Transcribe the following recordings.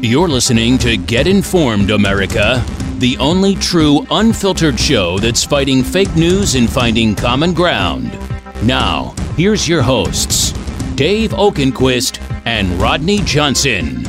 You're listening to Get Informed America, the only true unfiltered show that's fighting fake news and finding common ground. Now, here's your hosts, Dave Oakenquist and Rodney Johnson.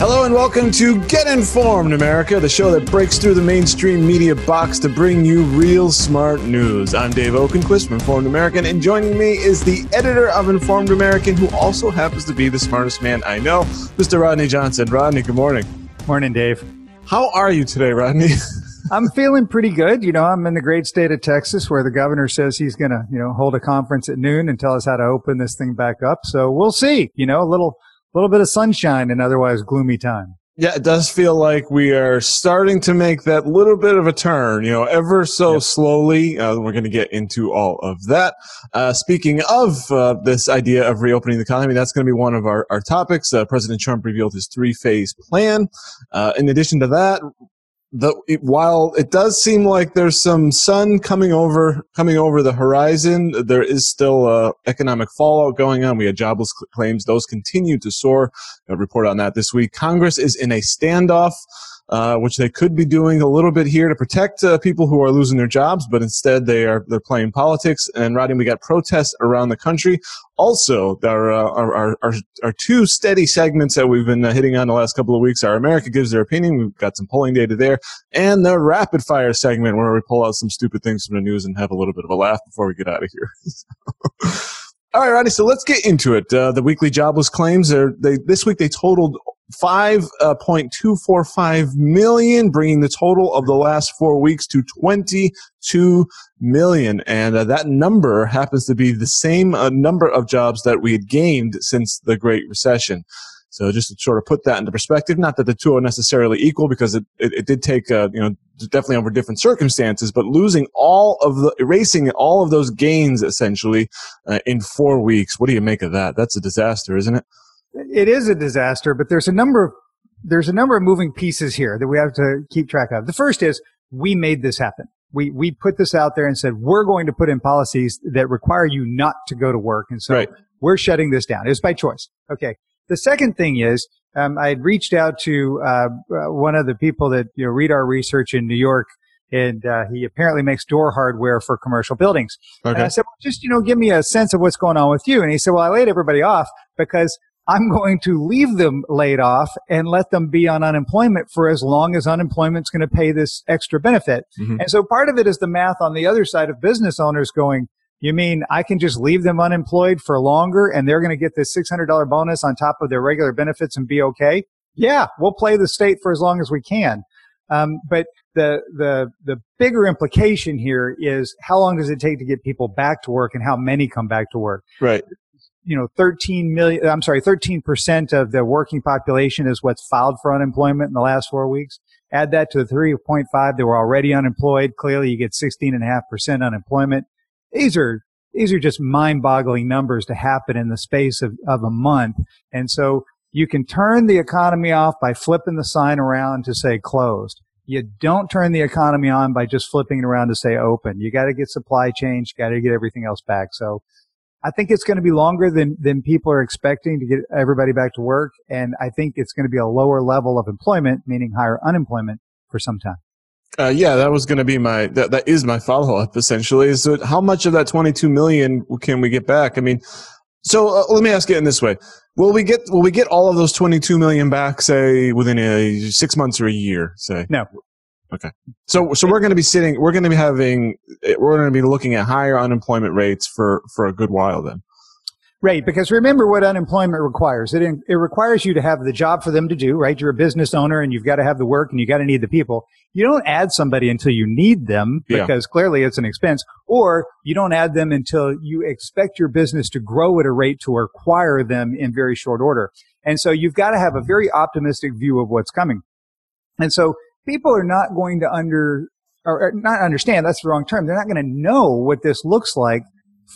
Hello and welcome to Get Informed America, the show that breaks through the mainstream media box to bring you real smart news. I'm Dave Oakenquist from Informed American, and joining me is the editor of Informed American, who also happens to be the smartest man I know, Mr. Rodney Johnson. Rodney, good morning. Morning, Dave. How are you today, Rodney? I'm feeling pretty good. You know, I'm in the great state of Texas where the governor says he's going to, you know, hold a conference at noon and tell us how to open this thing back up. So we'll see, you know, a little little bit of sunshine in otherwise gloomy time. Yeah, it does feel like we are starting to make that little bit of a turn, you know, ever so yep. slowly. Uh, we're going to get into all of that. Uh, speaking of uh, this idea of reopening the economy, that's going to be one of our, our topics. Uh, President Trump revealed his three phase plan. Uh, in addition to that, the while it does seem like there's some sun coming over coming over the horizon, there is still uh, economic fallout going on. We had jobless claims; those continue to soar. A report on that this week. Congress is in a standoff uh, which they could be doing a little bit here to protect uh, people who are losing their jobs, but instead they are they're playing politics. And Rodney, we got protests around the country. Also, there uh, are, are, are, are, two steady segments that we've been uh, hitting on the last couple of weeks. Our America gives their opinion. We've got some polling data there, and the rapid fire segment where we pull out some stupid things from the news and have a little bit of a laugh before we get out of here. All right, Rodney. So let's get into it. Uh, the weekly jobless claims are they this week they totaled 5.245 uh, bringing the total of the last four weeks to 22 million. And uh, that number happens to be the same uh, number of jobs that we had gained since the Great Recession. So just to sort of put that into perspective, not that the two are necessarily equal because it, it, it did take, uh, you know, definitely over different circumstances, but losing all of the, erasing all of those gains essentially uh, in four weeks. What do you make of that? That's a disaster, isn't it? It is a disaster, but there's a number of there's a number of moving pieces here that we have to keep track of. The first is we made this happen. We we put this out there and said we're going to put in policies that require you not to go to work, and so right. we're shutting this down. It was by choice. Okay. The second thing is um, I had reached out to uh, uh, one of the people that you know read our research in New York, and uh, he apparently makes door hardware for commercial buildings. Okay. And I said, well, just you know, give me a sense of what's going on with you. And he said, well, I laid everybody off because I'm going to leave them laid off and let them be on unemployment for as long as unemployment's going to pay this extra benefit. Mm-hmm. And so part of it is the math on the other side of business owners going, you mean I can just leave them unemployed for longer and they're going to get this $600 bonus on top of their regular benefits and be okay? Yeah, we'll play the state for as long as we can. Um, but the, the, the bigger implication here is how long does it take to get people back to work and how many come back to work? Right you know, 13 million, I'm sorry, 13% of the working population is what's filed for unemployment in the last four weeks. Add that to the 3.5 that were already unemployed. Clearly you get 16.5% unemployment. These are, these are just mind boggling numbers to happen in the space of, of a month. And so you can turn the economy off by flipping the sign around to say closed. You don't turn the economy on by just flipping it around to say open. You got to get supply chains. You got to get everything else back. So I think it's going to be longer than, than people are expecting to get everybody back to work. And I think it's going to be a lower level of employment, meaning higher unemployment for some time. Uh, yeah, that was going to be my, that, that is my follow up essentially is that how much of that 22 million can we get back? I mean, so uh, let me ask it in this way. Will we get, will we get all of those 22 million back, say within a six months or a year, say? No. Okay. So so we're going to be sitting. We're going to be having. Eh, we're going to be looking at higher unemployment rates for for a good while then. Right, because remember what unemployment requires. It it requires you to have the job for them to do. Right, you're a business owner and you've got to have the work and you got to need the people. You don't add somebody until you need them because yeah. clearly it's an expense, or you don't add them until you expect your business to grow at a rate to acquire them in very short order. And so you've got to have a very optimistic view of what's coming. And so people are not going to under or not understand that's the wrong term they're not going to know what this looks like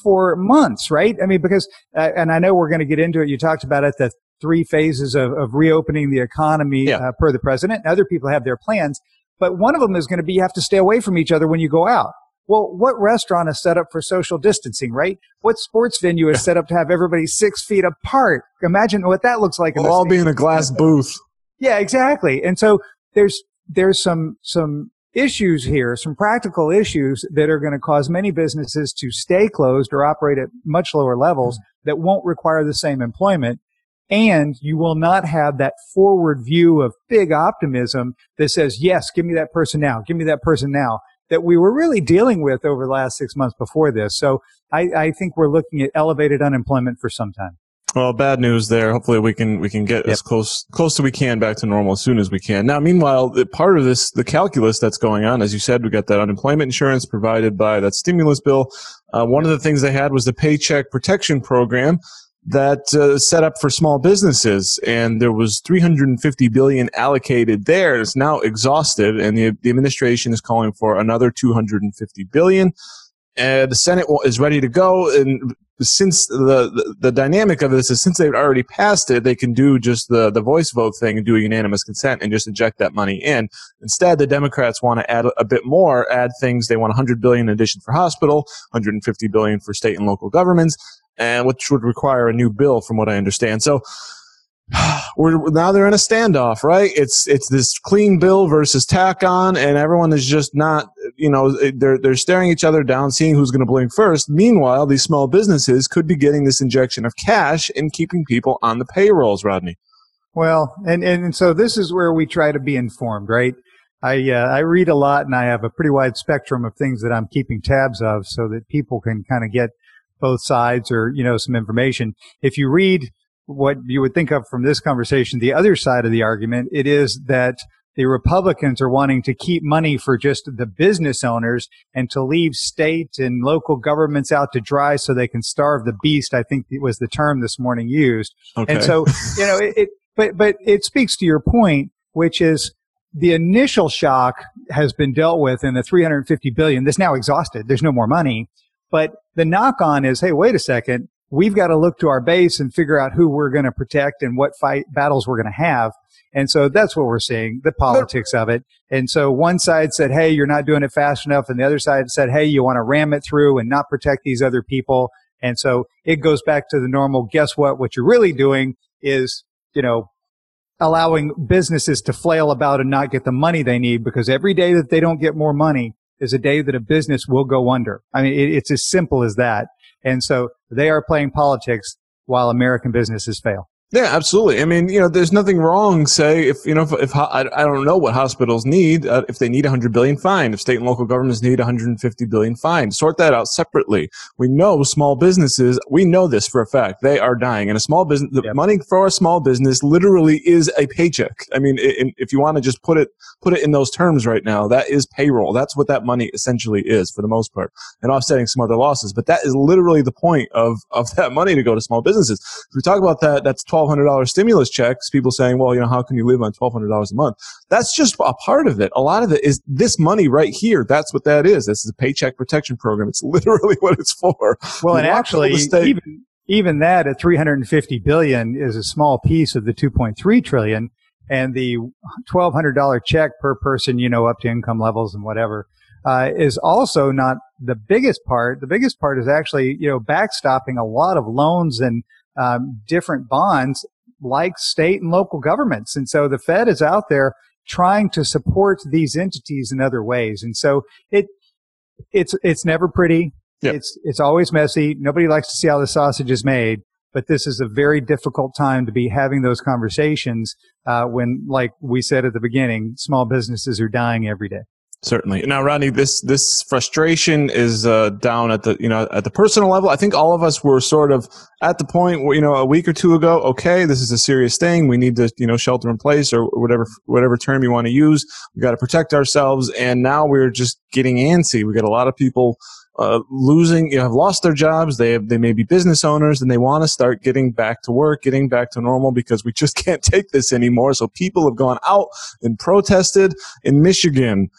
for months right i mean because uh, and i know we're going to get into it you talked about it the three phases of, of reopening the economy yeah. uh, per the president other people have their plans but one of them is going to be you have to stay away from each other when you go out well, what restaurant is set up for social distancing, right? What sports venue is set up to have everybody six feet apart? Imagine what that looks like. We'll all be in a glass booth. Yeah, exactly. And so there's there's some some issues here, some practical issues that are going to cause many businesses to stay closed or operate at much lower levels mm-hmm. that won't require the same employment. And you will not have that forward view of big optimism that says, yes, give me that person now, give me that person now that we were really dealing with over the last six months before this. So I, I think we're looking at elevated unemployment for some time. Well, bad news there. Hopefully we can, we can get yep. as close, close as we can back to normal as soon as we can. Now, meanwhile, part of this, the calculus that's going on, as you said, we got that unemployment insurance provided by that stimulus bill. Uh, one of the things they had was the paycheck protection program that uh, set up for small businesses and there was 350 billion allocated there it's now exhausted and the, the administration is calling for another 250 billion and the senate is ready to go and since the, the, the dynamic of this is since they've already passed it they can do just the the voice vote thing and do a unanimous consent and just inject that money in instead the democrats want to add a bit more add things they want 100 billion in addition for hospital 150 billion for state and local governments and which would require a new bill, from what I understand. So we're now they're in a standoff, right? It's it's this clean bill versus tack on, and everyone is just not, you know, they're they're staring each other down, seeing who's going to blink first. Meanwhile, these small businesses could be getting this injection of cash and keeping people on the payrolls, Rodney. Well, and and so this is where we try to be informed, right? I uh, I read a lot, and I have a pretty wide spectrum of things that I'm keeping tabs of, so that people can kind of get both sides or, you know, some information. If you read what you would think of from this conversation, the other side of the argument, it is that the Republicans are wanting to keep money for just the business owners and to leave state and local governments out to dry so they can starve the beast. I think it was the term this morning used. Okay. And so, you know, it, it, but, but it speaks to your point, which is the initial shock has been dealt with in the 350 billion. This now exhausted. There's no more money. But the knock on is, hey, wait a second. We've got to look to our base and figure out who we're going to protect and what fight battles we're going to have. And so that's what we're seeing, the politics of it. And so one side said, Hey, you're not doing it fast enough. And the other side said, Hey, you want to ram it through and not protect these other people. And so it goes back to the normal. Guess what? What you're really doing is, you know, allowing businesses to flail about and not get the money they need because every day that they don't get more money, is a day that a business will go under. I mean, it, it's as simple as that. And so they are playing politics while American businesses fail. Yeah, absolutely. I mean, you know, there's nothing wrong. Say if you know, if, if I, I don't know what hospitals need. Uh, if they need 100 billion, fine. If state and local governments need 150 billion, fine. Sort that out separately. We know small businesses. We know this for a fact. They are dying, and a small business, the yep. money for a small business literally is a paycheck. I mean, it, if you want to just put it put it in those terms right now, that is payroll. That's what that money essentially is for the most part, and offsetting some other losses. But that is literally the point of of that money to go to small businesses. If we talk about that, that's 12 $1,200 stimulus checks, people saying, well, you know, how can you live on $1,200 a month? That's just a part of it. A lot of it is this money right here. That's what that is. This is a paycheck protection program. It's literally what it's for. Well, and actually, even, even that at 350 billion is a small piece of the 2.3 trillion and the $1,200 check per person, you know, up to income levels and whatever. Uh, is also not the biggest part. The biggest part is actually, you know, backstopping a lot of loans and um, different bonds like state and local governments. And so the Fed is out there trying to support these entities in other ways. And so it, it's, it's never pretty. Yep. It's, it's always messy. Nobody likes to see how the sausage is made, but this is a very difficult time to be having those conversations, uh, when, like we said at the beginning, small businesses are dying every day. Certainly. Now, Rodney, this this frustration is uh, down at the you know at the personal level. I think all of us were sort of at the point where you know a week or two ago. Okay, this is a serious thing. We need to you know shelter in place or whatever whatever term you want to use. We got to protect ourselves. And now we're just getting antsy. We got a lot of people uh, losing, you know, have lost their jobs. They have, they may be business owners and they want to start getting back to work, getting back to normal because we just can't take this anymore. So people have gone out and protested in Michigan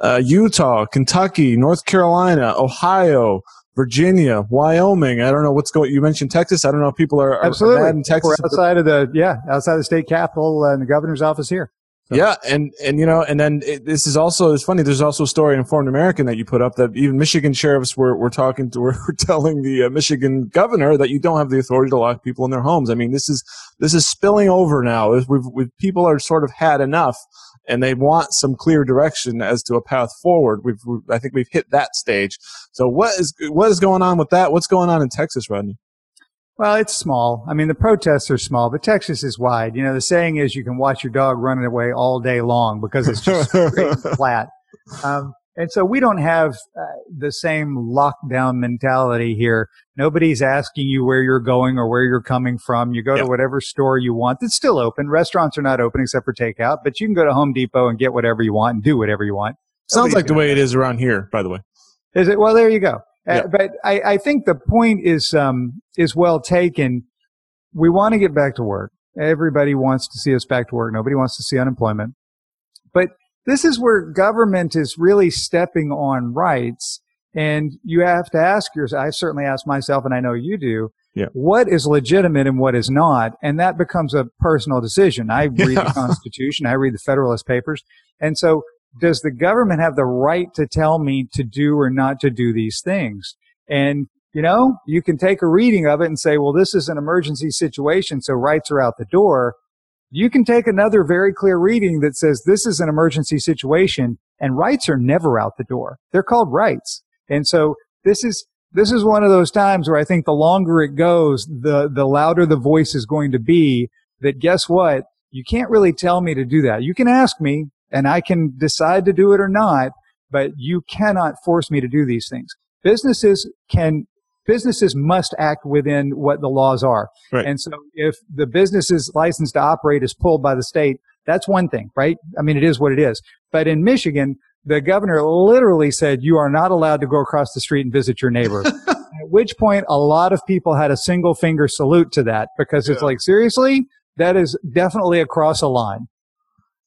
uh, Utah, Kentucky, North Carolina, Ohio, Virginia, Wyoming. I don't know what's going. You mentioned Texas. I don't know if people are, are absolutely mad in Texas. We're outside of the yeah, outside of the state capitol and the governor's office here. So. Yeah, and and you know, and then it, this is also it's funny. There's also a story in Informed American that you put up that even Michigan sheriffs were, were talking to were telling the uh, Michigan governor that you don't have the authority to lock people in their homes. I mean, this is this is spilling over now. We've, we've people are sort of had enough, and they want some clear direction as to a path forward. We've, we've I think we've hit that stage. So what is what is going on with that? What's going on in Texas, Rodney? Well, it's small. I mean, the protests are small, but Texas is wide. You know, the saying is you can watch your dog running away all day long because it's just straight and flat. Um, and so we don't have uh, the same lockdown mentality here. Nobody's asking you where you're going or where you're coming from. You go yep. to whatever store you want. It's still open. Restaurants are not open except for takeout, but you can go to Home Depot and get whatever you want and do whatever you want. Sounds Nobody's like the way it is around here, by the way. Is it? Well, there you go. Uh, but I, I, think the point is um, is well taken. We want to get back to work. Everybody wants to see us back to work. Nobody wants to see unemployment. But this is where government is really stepping on rights. And you have to ask yourself, I certainly ask myself, and I know you do, yeah. what is legitimate and what is not? And that becomes a personal decision. I read yeah. the Constitution. I read the Federalist Papers. And so does the government have the right to tell me to do or not to do these things? And, you know, you can take a reading of it and say, well, this is an emergency situation, so rights are out the door. You can take another very clear reading that says this is an emergency situation and rights are never out the door. They're called rights. And so this is, this is one of those times where I think the longer it goes, the, the louder the voice is going to be that guess what? You can't really tell me to do that. You can ask me, and I can decide to do it or not, but you cannot force me to do these things. Businesses can, businesses must act within what the laws are. Right. And so if the business's license to operate is pulled by the state, that's one thing, right? I mean, it is what it is. But in Michigan, the governor literally said you are not allowed to go across the street and visit your neighbor. At which point a lot of people had a single finger salute to that because it's like, seriously? That is definitely across a line.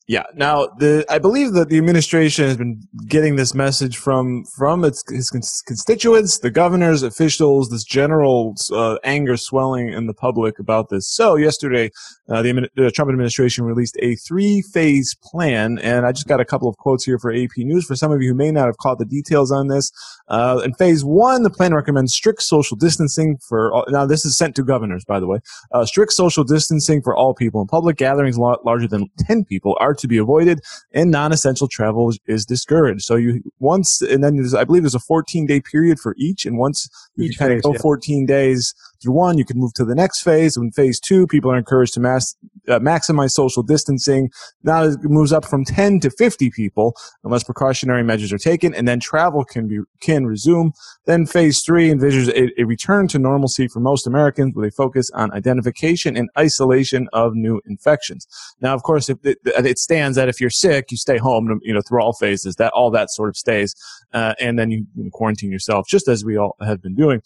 Yeah. Now, the I believe that the administration has been getting this message from from its his constituents, the governors, officials, this general uh, anger swelling in the public about this. So yesterday, uh, the, the, Trump administration released a three-phase plan, and I just got a couple of quotes here for AP News for some of you who may not have caught the details on this. Uh, in phase one, the plan recommends strict social distancing for all, now. This is sent to governors, by the way. Uh, strict social distancing for all people, and public gatherings larger than ten people are are to be avoided, and non-essential travel is discouraged. So you once, and then I believe there's a 14 day period for each, and once you each kind of go yeah. 14 days through one, you can move to the next phase. In phase two, people are encouraged to mass, uh, maximize social distancing. Now it moves up from 10 to 50 people unless precautionary measures are taken, and then travel can be can resume. Then phase three envisions a, a return to normalcy for most Americans with a focus on identification and isolation of new infections. Now, of course, if it, it stands that if you're sick, you stay home, you know, through all phases. That all that sort of stays, uh, and then you, you quarantine yourself, just as we all have been doing.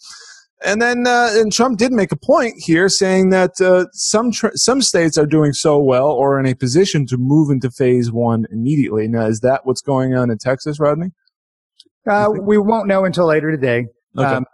And then, uh, and Trump did make a point here, saying that uh, some tr- some states are doing so well or in a position to move into phase one immediately. Now, is that what's going on in Texas, Rodney? Uh, we won't know until later today. Okay. Um,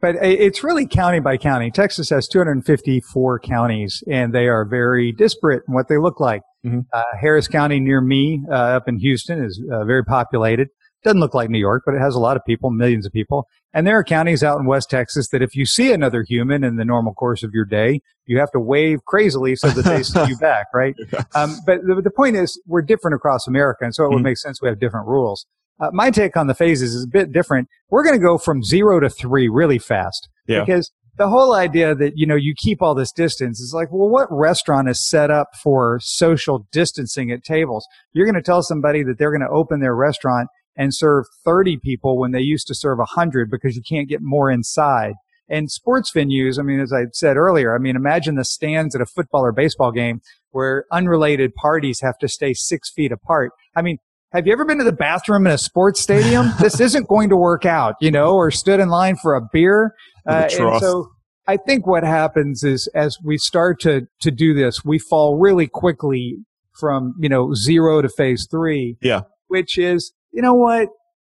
but it's really county by county. Texas has 254 counties, and they are very disparate in what they look like. Mm-hmm. Uh, Harris County near me, uh, up in Houston, is uh, very populated. Doesn't look like New York, but it has a lot of people, millions of people. And there are counties out in West Texas that if you see another human in the normal course of your day, you have to wave crazily so that they see you back, right? Um, but the, the, point is, we're different across America, and so it mm-hmm. would make sense we have different rules. Uh, my take on the phases is a bit different. We're going to go from zero to three really fast yeah. because the whole idea that, you know, you keep all this distance is like, well, what restaurant is set up for social distancing at tables? You're going to tell somebody that they're going to open their restaurant and serve 30 people when they used to serve 100 because you can't get more inside. And sports venues, I mean, as I said earlier, I mean, imagine the stands at a football or baseball game where unrelated parties have to stay six feet apart. I mean, have you ever been to the bathroom in a sports stadium? this isn't going to work out, you know, or stood in line for a beer. Uh, and so I think what happens is as we start to, to do this, we fall really quickly from, you know, zero to phase three. Yeah. Which is, you know what?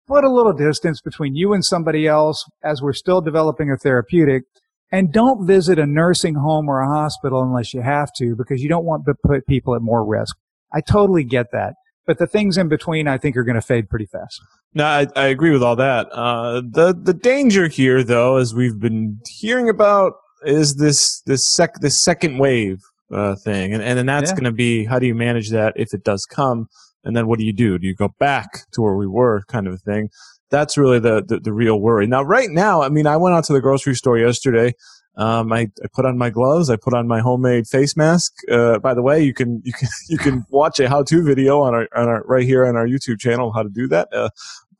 Put a little distance between you and somebody else as we're still developing a therapeutic. And don't visit a nursing home or a hospital unless you have to because you don't want to put people at more risk. I totally get that. But the things in between, I think, are going to fade pretty fast. No, I, I agree with all that. Uh, the the danger here, though, as we've been hearing about, is this this sec this second wave uh, thing, and and then that's Yeah. going to be how do you manage that if it does come, and then what do you do? Do you go back to where we were, kind of a thing? That's really the, the the real worry. Now, right now, I mean, I went out to the grocery store yesterday. Um, I, I put on my gloves. I put on my homemade face mask. Uh, by the way, you can you can you can watch a how-to video on our on our right here on our YouTube channel how to do that. Uh,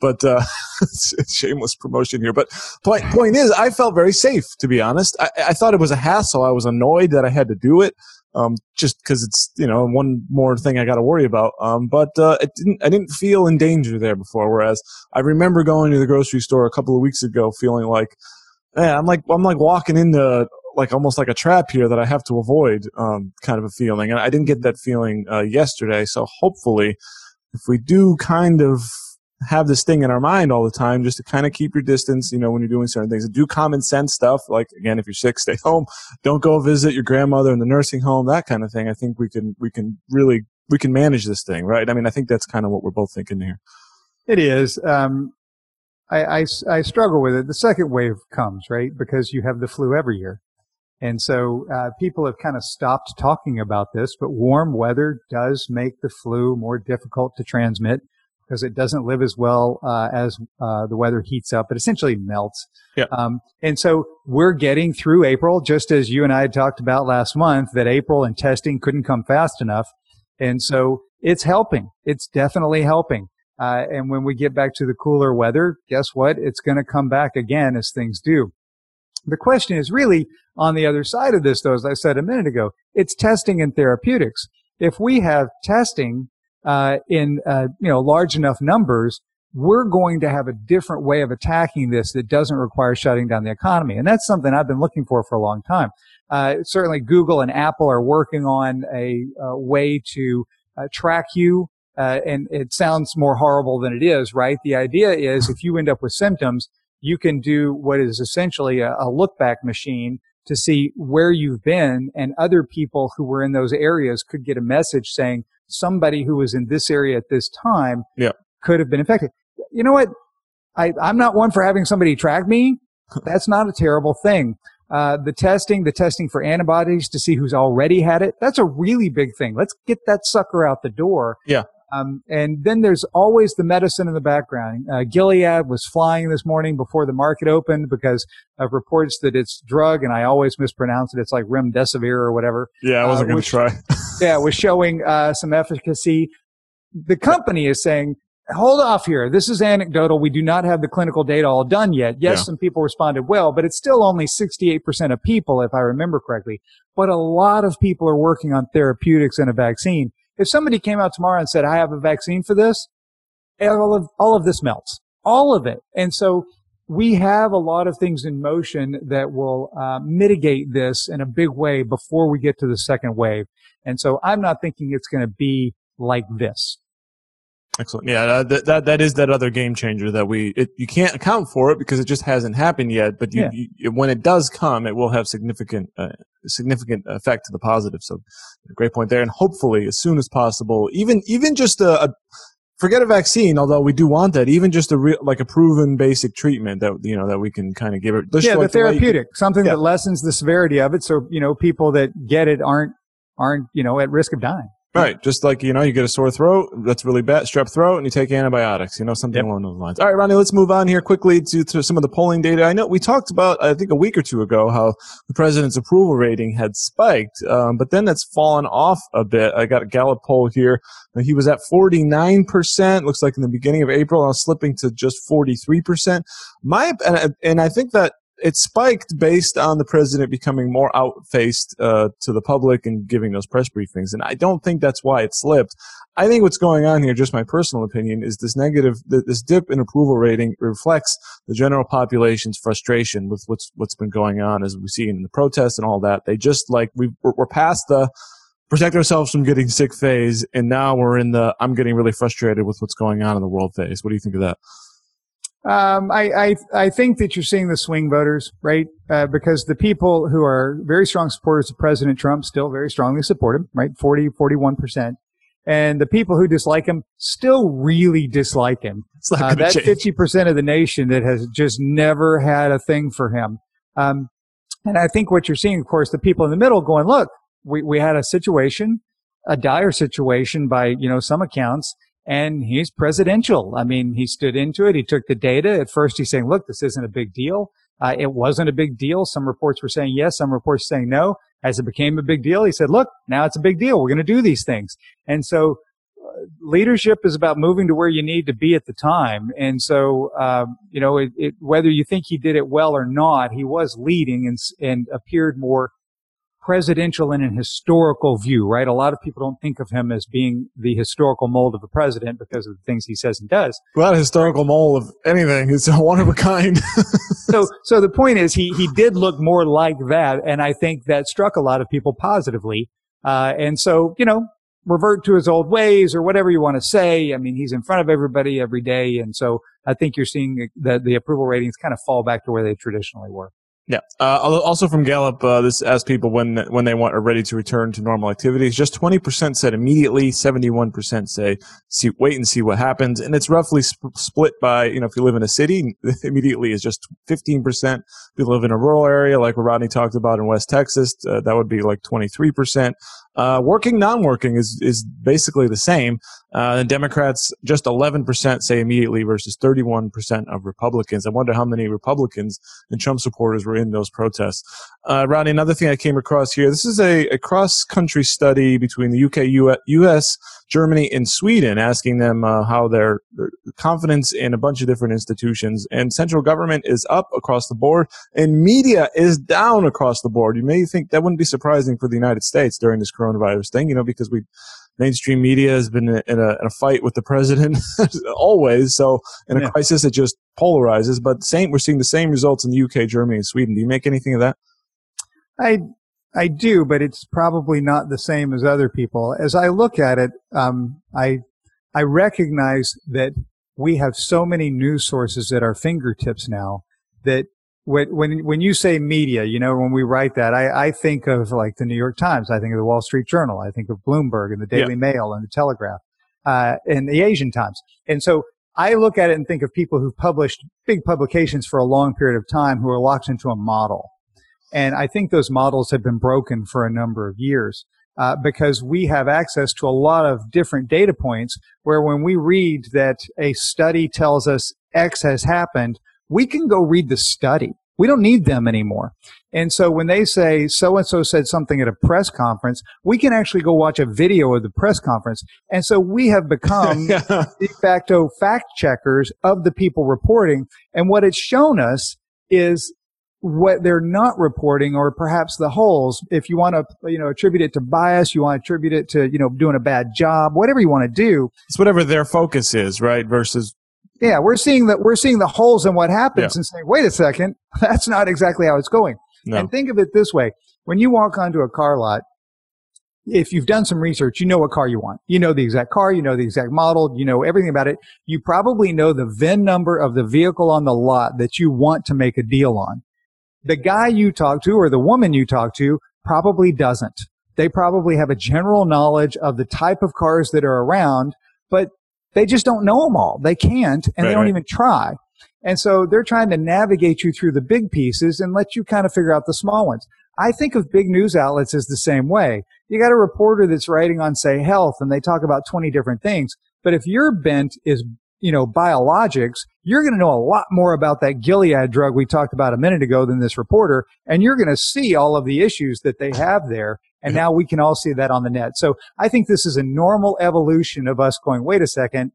but uh, shameless promotion here. But point point is, I felt very safe to be honest. I, I thought it was a hassle. I was annoyed that I had to do it, um, just because it's you know one more thing I got to worry about. Um, but uh, it didn't. I didn't feel in danger there before. Whereas I remember going to the grocery store a couple of weeks ago, feeling like, I'm like I'm like walking into like almost like a trap here that I have to avoid, um, kind of a feeling. And I didn't get that feeling uh, yesterday. So hopefully, if we do kind of have this thing in our mind all the time, just to kind of keep your distance, you know, when you're doing certain things, do common sense stuff. Like again, if you're sick, stay home. Don't go visit your grandmother in the nursing home. That kind of thing. I think we can we can really we can manage this thing, right? I mean, I think that's kind of what we're both thinking here. It is. Um, I, I, I struggle with it. The second wave comes, right? Because you have the flu every year. And so, uh, people have kind of stopped talking about this, but warm weather does make the flu more difficult to transmit because it doesn't live as well, uh, as, uh, the weather heats up. It essentially melts. Yeah. Um, and so we're getting through April, just as you and I had talked about last month that April and testing couldn't come fast enough. And so it's helping. It's definitely helping. Uh, and when we get back to the cooler weather, guess what? It's going to come back again as things do. The question is really on the other side of this, though, as I said a minute ago, it's testing and therapeutics. If we have testing uh, in uh, you know large enough numbers, we're going to have a different way of attacking this that doesn't require shutting down the economy, and that's something I've been looking for for a long time. Uh, certainly, Google and Apple are working on a, uh way to uh, track you uh, and it sounds more horrible than it is, right? The idea is if you end up with symptoms, you can do what is essentially a, a look back machine to see where you've been and other people who were in those areas could get a message saying somebody who was in this area at this time Yeah. could have been infected. You know what? I, I'm not one for having somebody track me. That's not a terrible thing. Uh, the testing, the testing for antibodies to see who's already had it, that's a really big thing. Let's get that sucker out the door. Yeah. Um, and then there's always the medicine in the background. Uh, Gilead was flying this morning before the market opened because of reports that it's drug, and I always mispronounce it. It's like remdesivir or whatever. Yeah, I wasn't Uh, going to try. Yeah, it was showing uh, some efficacy. The company is saying, hold off here. This is anecdotal. We do not have the clinical data all done yet. Yes, Yeah. some people responded well, but it's still only 68% of people, if I remember correctly. But a lot of people are working on therapeutics and a vaccine. If somebody came out tomorrow and said, I have a vaccine for this, all of, all of this melts. All of it. And so we have a lot of things in motion that will uh, mitigate this in a big way before we get to the second wave. And so I'm not thinking it's going to be like this. Excellent. Yeah, uh, that, that that is that other game changer that we it, you can't account for it because it just hasn't happened yet. But you, Yeah. you when it does come, it will have significant uh, significant effect to the positive. So, great point there. And hopefully, as soon as possible, even even just a, a forget a vaccine, although we do want that. Even just a real like a proven basic treatment that you know that we can kind of give it. yeah, the like way you- therapeutic, something Yeah. that lessens the severity of it. So, you know, people that get it aren't, aren't, you know, at risk of dying. Right. Just like, you know, you get a sore throat, that's really bad, strep throat, and you take antibiotics, you know, something Yep. along those lines. All right, Ronnie, let's move on here quickly to, to some of the polling data. I know we talked about, I think a week or two ago, how the president's approval rating had spiked, um, but then that's fallen off a bit. I got a Gallup poll here. Uh, He was at 49%, looks like in the beginning of April, now slipping to just 43%. My, and, and I think that it spiked based on the president becoming more outfaced uh, to the public and giving those press briefings. And I don't think that's why it slipped. I think what's going on here, just my personal opinion, is this negative, this dip in approval rating reflects the general population's frustration with what's what's been going on, as we see in the protests and all that. They just like we we're, we're past the protect ourselves from getting sick phase, and now we're in the I'm getting really frustrated with what's going on in the world phase. What do you think of that? Um, I, I, I think that you're seeing the swing voters, right? Uh, because the people who are very strong supporters of President Trump still very strongly support him, right? 40, 41%. And the people who dislike him still really dislike him. It's Uh, that change. fifty percent of the nation that has just never had a thing for him. Um, and I think what you're seeing, of course, the people in the middle going, look, we, we had a situation, a dire situation by, you know, some accounts, and he's presidential. I mean, he stood into it. He took the data. At first, he's saying, look, this isn't a big deal. Uh, it wasn't a big deal. Some reports were saying yes, some reports saying no. As it became a big deal, he said, look, now it's a big deal. We're going to do these things. And so uh, leadership is about moving to where you need to be at the time. And so, um, you know, it, it, whether you think he did it well or not, he was leading and, and appeared more presidential in an historical view, right? A lot of people don't think of him as being the historical mold of a president because of the things he says and does. Well, a historical mold of anything, it's a one of a kind. so so the point is he he did look more like that and i think that struck a lot of people positively uh, and so you know revert to his old ways or whatever you want to say i mean he's in front of everybody every day and so i think you're seeing the the approval ratings kind of fall back to where they traditionally were Yeah. Uh, also from Gallup, uh, this asked people when when they want are ready to return to normal activities. Just 20% said immediately. 71% say see wait and see what happens. And it's roughly sp- split by you know if you live in a city, immediately is just 15%. If you live in a rural area like what Rodney talked about in West Texas, uh, that would be like 23%. Uh, working, non-working is is basically the same. Uh, Democrats just 11% say immediately versus 31% of Republicans. I wonder how many Republicans and Trump supporters were in those protests. Uh, Rodney, another thing I came across here. This is a, a cross-country study between the UK, US, Germany, and Sweden, asking them uh, how their, their confidence in a bunch of different institutions. And central government is up across the board, and media is down across the board. You may think that wouldn't be surprising for the United States during this coronavirus thing, you know, because we mainstream media has been in a, in a, in a fight with the president always. So in a Yeah. crisis, it just polarizes. But same, we're seeing the same results in the UK, Germany, and Sweden. Do you make anything of that? I I do, but it's probably not the same as other people. As I look at it, um, I I recognize that we have so many news sources at our fingertips now that when when when you say media, you know, when we write that, I, I think of like the New York Times, I think of the Wall Street Journal, I think of Bloomberg and the Daily Mail and the Telegraph, uh, and the Asian Times, and so. I look at it and think of people who've published big publications for a long period of time who are locked into a model. And I think those models have been broken for a number of years uh, because we have access to a lot of different data points where when we read that a study tells us X has happened, we can go read the study. We don't need them anymore. And so when they say so and so said something at a press conference, we can actually go watch a video of the press conference. And so we have become yeah. de facto fact checkers of the people reporting. And what it's shown us is what they're not reporting or perhaps the holes. If you want to, you know, attribute it to bias, you want to attribute it to, you know, doing a bad job, whatever you want to do. It's whatever their focus is, right? Versus Yeah, we're seeing that we're seeing the holes in what happens Yeah. and saying, wait a second, that's not exactly how it's going. no. And think of it this way. When you walk onto a car lot, if you've done some research, you know what car you want. You know the exact car, you know the exact model, you know everything about it. You probably know the VIN number of the vehicle on the lot that you want to make a deal on. The guy you talk to or the woman you talk to probably doesn't. They probably have a general knowledge of the type of cars that are around, but they just don't know them all. They can't, and Right, they don't right. even try. And so they're trying to navigate you through the big pieces and let you kind of figure out the small ones. I think of big news outlets as the same way. You got a reporter that's writing on, say, health, and they talk about 20 different things. But if your bent is, you know, biologics, you're going to know a lot more about that Gilead drug we talked about a minute ago than this reporter. And you're going to see all of the issues that they have there. And now we can all see that on the net. So I think this is a normal evolution of us going, wait a second.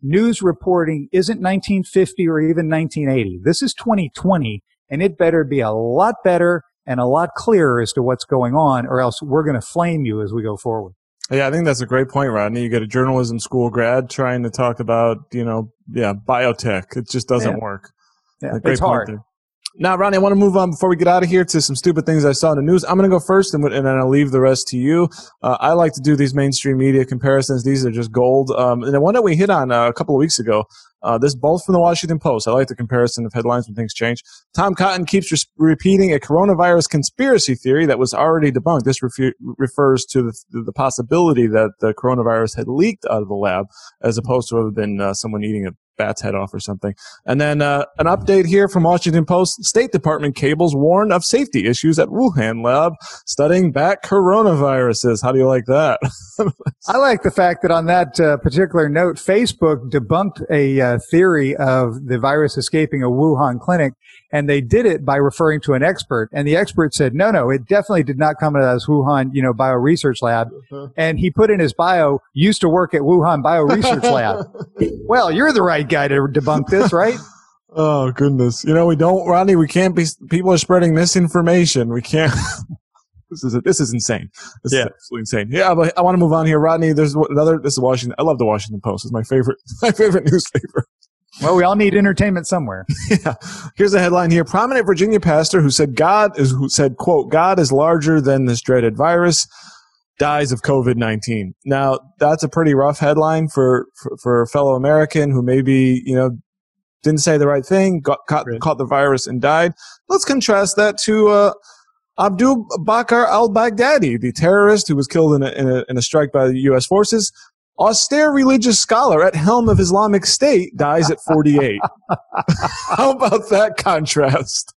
News reporting isn't 1950 or even 1980. This is 2020 and it better be a lot better and a lot clearer as to what's going on or else we're going to flame you as we go forward. Yeah, I think that's a great point, Rodney. You get a journalism school grad trying to talk about, you know, yeah, biotech. It just doesn't Yeah. work. Yeah, it's hard. there. Now, Ronnie, I want to move on before we get out of here to some stupid things I saw in the news. I'm going to go first, and, and then I'll leave the rest to you. Uh, I like to do these mainstream media comparisons. These are just gold. Um, and the one that we hit on uh, a couple of weeks ago, uh, this both from the Washington Post. I like the comparison of headlines when things change. Tom Cotton keeps re- repeating a coronavirus conspiracy theory that was already debunked. This refu- refers to the, the, possibility that the coronavirus had leaked out of the lab, as opposed to have been uh, someone eating a bat's head off or something. And then uh, an update here from Washington Post: State Department cables warn of safety issues at Wuhan lab studying bat coronaviruses. How do you like that? I like the fact that on that uh, particular note, Facebook debunked a uh, theory of the virus escaping a Wuhan clinic and they did it by referring to an expert. And the expert said, no, no, it definitely did not come out of this Wuhan, you know, bio research lab. Uh-huh. And he put in his bio, used to work at Wuhan bio research lab. well, you're the right guy to debunk this, right? oh goodness. You know, we don't, Rodney, we can't be, people are spreading misinformation. We can't. this is this is insane. This yeah. is absolutely insane. Yeah, but I want to move on here, Rodney. There's another. This is Washington. I love the Washington Post. It's my favorite. My favorite newspaper. Well, we all need entertainment somewhere. yeah. Here's a headline here. Prominent Virginia pastor who said God is who said, quote, God is larger than this dreaded virus dies of COVID-19. Now, that's a pretty rough headline for, for, for a fellow American who maybe, you know, didn't say the right thing, got caught, right. caught the virus and died. Let's contrast that to, uh, Abdul Bakr al-Baghdadi, the terrorist who was killed in a, in a, in a strike by the U.S. forces austere religious scholar at helm of Islamic State dies at 48. How about that contrast?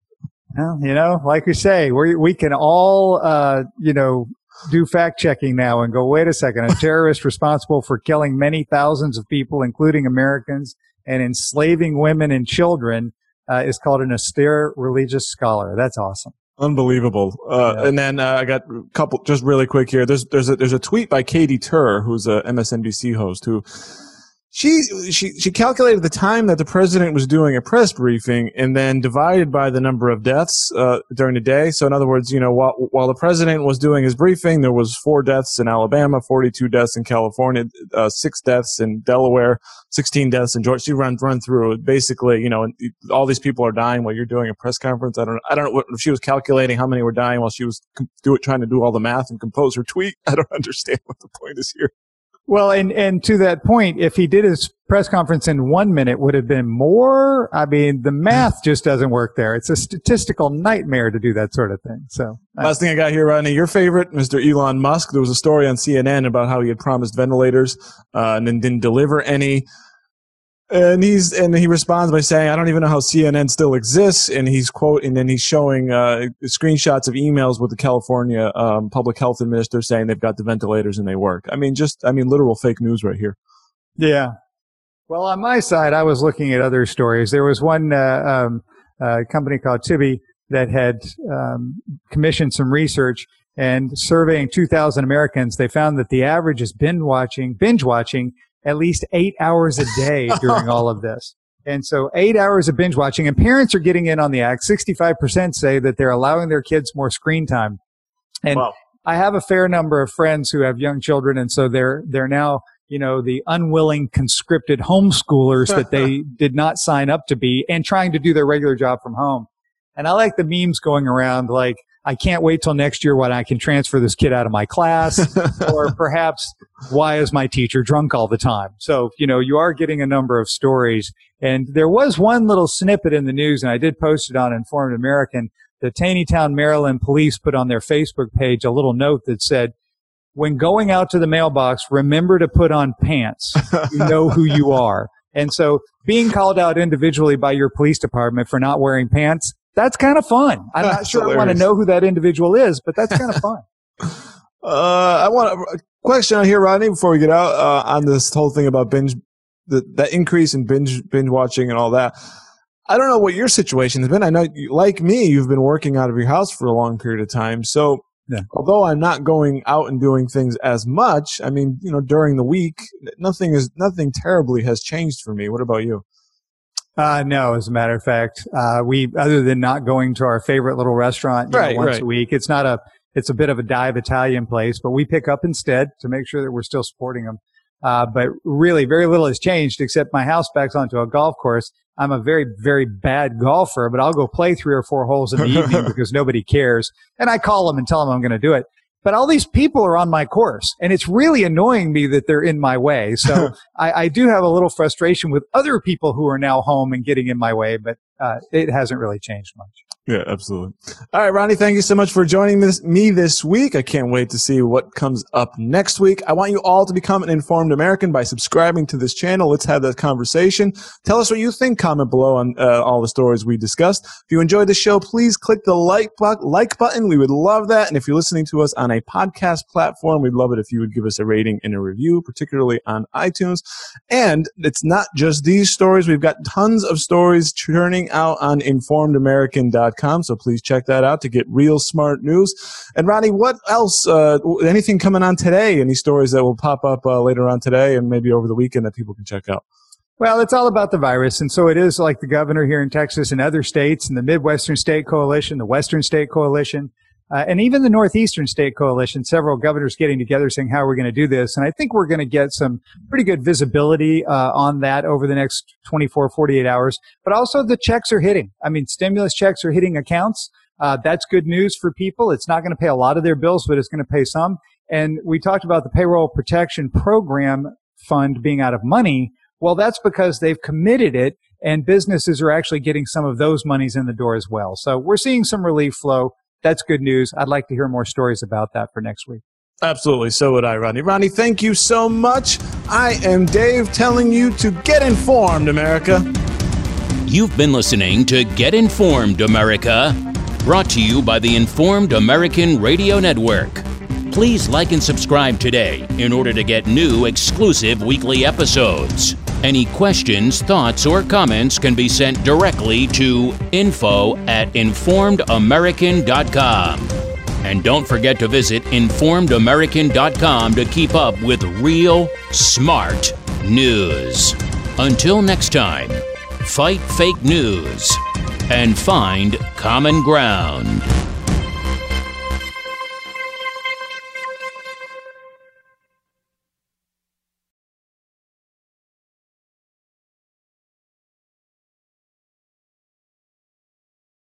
Well, you know, like we say, we we can all, uh, you know, do fact checking now and go, wait a second, a terrorist responsible for killing many thousands of people, including Americans, and enslaving women and children, uh, is called an austere religious scholar. That's awesome. Unbelievable. Uh, yeah. And then uh, I got a couple, just really quick here. There's there's a there's a tweet by Katy Tur, who's a MSNBC host, who she she she calculated the time that the president was doing a press briefing and then divided by the number of deaths uh, during the day. So in other words, you know, while while the president was doing his briefing, there was four deaths in Alabama, 42 deaths in California, uh, six deaths in Delaware, 16 deaths in Georgia. She run run through basically, you know, all these people are dying while you're doing a press conference. I don't I don't know if she was calculating how many were dying while she was do it, trying to do all the math and compose her tweet. I don't understand what the point is here. Well, and, and to that point, if he did his press conference in one minute, would have been more. I mean, the math just doesn't work there. It's a statistical nightmare to do that sort of thing. So last thing I got here, Rodney, your favorite, Mr. Elon Musk. There was a story on CNN about how he had promised ventilators, uh, and then didn't deliver any and he's and he responds by saying, "I don't even know how CNN still exists." And he's quote, and then he's showing uh, screenshots of emails with the California um, public health administrator saying they've got the ventilators and they work. I mean, just I mean, literal fake news right here. Yeah. Well, on my side, I was looking at other stories. There was one uh, um, uh, company called Tubi that had um, commissioned some research and surveying 2,000 Americans. They found that the average is binge watching, binge watching at least eight hours a day during all of this. And so eight hours of binge watching and parents are getting in on the act. 65% say that they're allowing their kids more screen time. And wow. I have a fair number of friends who have young children. And so they're, they're now, you know, the unwilling conscripted homeschoolers that they did not sign up to be and trying to do their regular job from home. And I like the memes going around like, I can't wait till next year when I can transfer this kid out of my class. or perhaps, why is my teacher drunk all the time? So, you know, you are getting a number of stories. And there was one little snippet in the news, and I did post it on Informed American. The Taneytown, Maryland police put on their Facebook page a little note that said, when going out to the mailbox, remember to put on pants. You know who you are. And so being called out individually by your police department for not wearing pants, that's kind of fun. I'm not sure hilarious. I want to know who that individual is, but that's kind of fun. uh, I want a question here, Rodney, before we get out uh, on this whole thing about binge, the, that increase in binge binge watching and all that. I don't know what your situation has been. I know, you, like me, you've been working out of your house for a long period of time. So, yeah. although I'm not going out and doing things as much, I mean, you know, during the week, nothing is nothing terribly has changed for me. What about you? Uh, no, as a matter of fact, uh, we, other than not going to our favorite little restaurant right, know, once right. a week, it's not a, it's a bit of a dive Italian place, but we pick up instead to make sure that we're still supporting them. Uh, but really, very little has changed except my house backs onto a golf course. I'm a very, very bad golfer, but I'll go play three or four holes in the evening because nobody cares. And I call them and tell them I'm going to do it. But all these people are on my course and it's really annoying me that they're in my way. So I, I, do have a little frustration with other people who are now home and getting in my way, but uh, it hasn't really changed much. Yeah, absolutely. All right, Ronnie, thank you so much for joining this, me this week. I can't wait to see what comes up next week. I want you all to become an informed American by subscribing to this channel. Let's have that conversation. Tell us what you think. Comment below on uh, all the stories we discussed. If you enjoyed the show, please click the like, bu- like button. We would love that. And if you're listening to us on a podcast platform, we'd love it if you would give us a rating and a review, particularly on iTunes. And it's not just these stories. We've got tons of stories churning out on informedamerican.com so please check that out to get real smart news. And Ronnie, what else? Uh, anything coming on today? Any stories that will pop up uh, later on today and maybe over the weekend that people can check out? Well, it's all about the virus. And so it is like the governor here in Texas and other states and the Midwestern State Coalition, the Western State Coalition, uh, and even the Northeastern State Coalition, several governors getting together saying how we're going to do this. And I think we're going to get some pretty good visibility uh, on that over the next 24, 48 hours. But also the checks are hitting. I mean, stimulus checks are hitting accounts. Uh, that's good news for people. It's not going to pay a lot of their bills, but it's going to pay some. And we talked about the payroll protection program fund being out of money. Well, that's because they've committed it and businesses are actually getting some of those monies in the door as well. So we're seeing some relief flow that's good news. I'd like to hear more stories about that for next week. Absolutely. So would I, Ronnie. Ronnie, thank you so much. I am Dave telling you to get informed, America. You've been listening to Get Informed, America, brought to you by the Informed American Radio Network. Please like and subscribe today in order to get new exclusive weekly episodes. Any questions, thoughts, or comments can be sent directly to info at informedamerican.com. And don't forget to visit informedamerican.com to keep up with real, smart news. Until next time, fight fake news and find common ground.